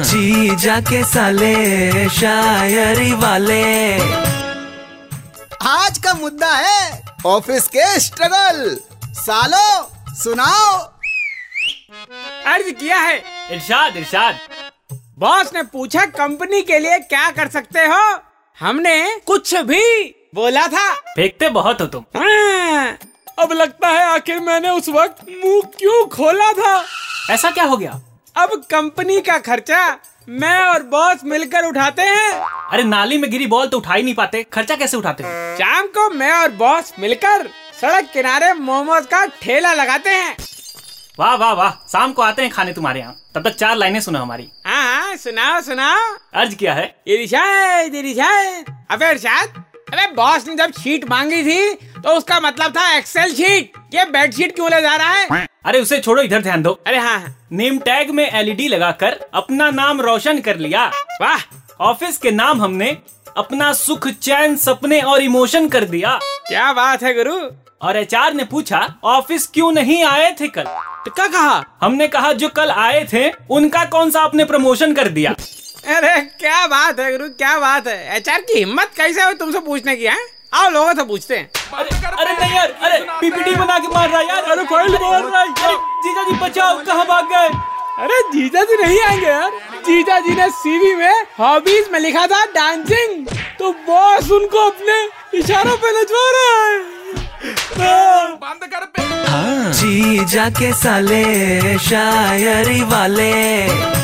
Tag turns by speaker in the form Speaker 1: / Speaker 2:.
Speaker 1: जी जाके साले शायरी वाले।
Speaker 2: आज का मुद्दा है ऑफ़िस के स्ट्रगल। सालो सुनाओ।
Speaker 3: अर्ज़ किया है।
Speaker 4: इरशाद इरशाद।
Speaker 3: बॉस ने पूछा कंपनी के लिए क्या कर सकते हो? हमने कुछ भी बोला था।
Speaker 4: फेंकते बहुत हो तुम।
Speaker 3: हाँ, अब लगता है आखिर मैंने उस वक्त मुँह क्यों खोला था?
Speaker 4: ऐसा क्या हो गया?
Speaker 3: अब कंपनी का खर्चा मैं और बॉस मिलकर उठाते हैं।
Speaker 4: अरे नाली में गिरी बॉल तो उठा ही नहीं पाते। खर्चा कैसे उठाते हो?
Speaker 3: शाम को मैं और बॉस मिलकर सड़क किनारे मोमोज का ठेला लगाते हैं।
Speaker 4: वाह वाह वाह शाम को आते हैं खाने तुम्हारे यहाँ। तब तक चार लाइनें सुनो हमारी।
Speaker 3: हाँ हाँ सुनाओ सुनाओ।
Speaker 4: अर्ज़ किया है।
Speaker 3: इरशाद इरशाद अबे इरशाद अबे बॉस ने जब शीट मांगी थी तो उसका मतलब था एक्सेल शीट ये बेड शीट क्यों ले जा रहा है?
Speaker 4: अरे उसे छोड़ो इधर ध्यान दो।
Speaker 3: अरे हाँ हाँ,
Speaker 4: नेम टैग में एलईडी लगाकर अपना नाम रोशन कर लिया।
Speaker 3: वाह।
Speaker 4: ऑफ़िस के नाम हमने अपना सुख चैन सपने और इमोशन कर दिया।
Speaker 3: क्या बात है गुरु?
Speaker 4: और एचआर ने पूछा ऑफ़िस क्यों नहीं आए थे कल?
Speaker 3: तो क्या कहा?
Speaker 4: हमने कहा जो कल आए थे उनका कौन सा आपने प्रमोशन कर दिया?
Speaker 3: अरे क्या बात है गुरु क्या बात है। एचआर की हिम्मत कैसे हो तुमसे पूछने की है? आओ लोगों से पूछते हैं।
Speaker 4: अरे अरे यार अरे पीपीटी बना के मार रहा है यार। अरे फ़ाइल मार रहा है अरे जीजा जी बचाओ कहाँ भाग गए?
Speaker 3: अरे जीजा जी नहीं आएँगे यार। जीजा जी ने सीवी में हॉबीज में लिखा था डांसिंग। तो बॉस उनको अपने इशारों पे नचवा रहा है।
Speaker 1: बंद कर पे। जीजा के साले शायरी वाले।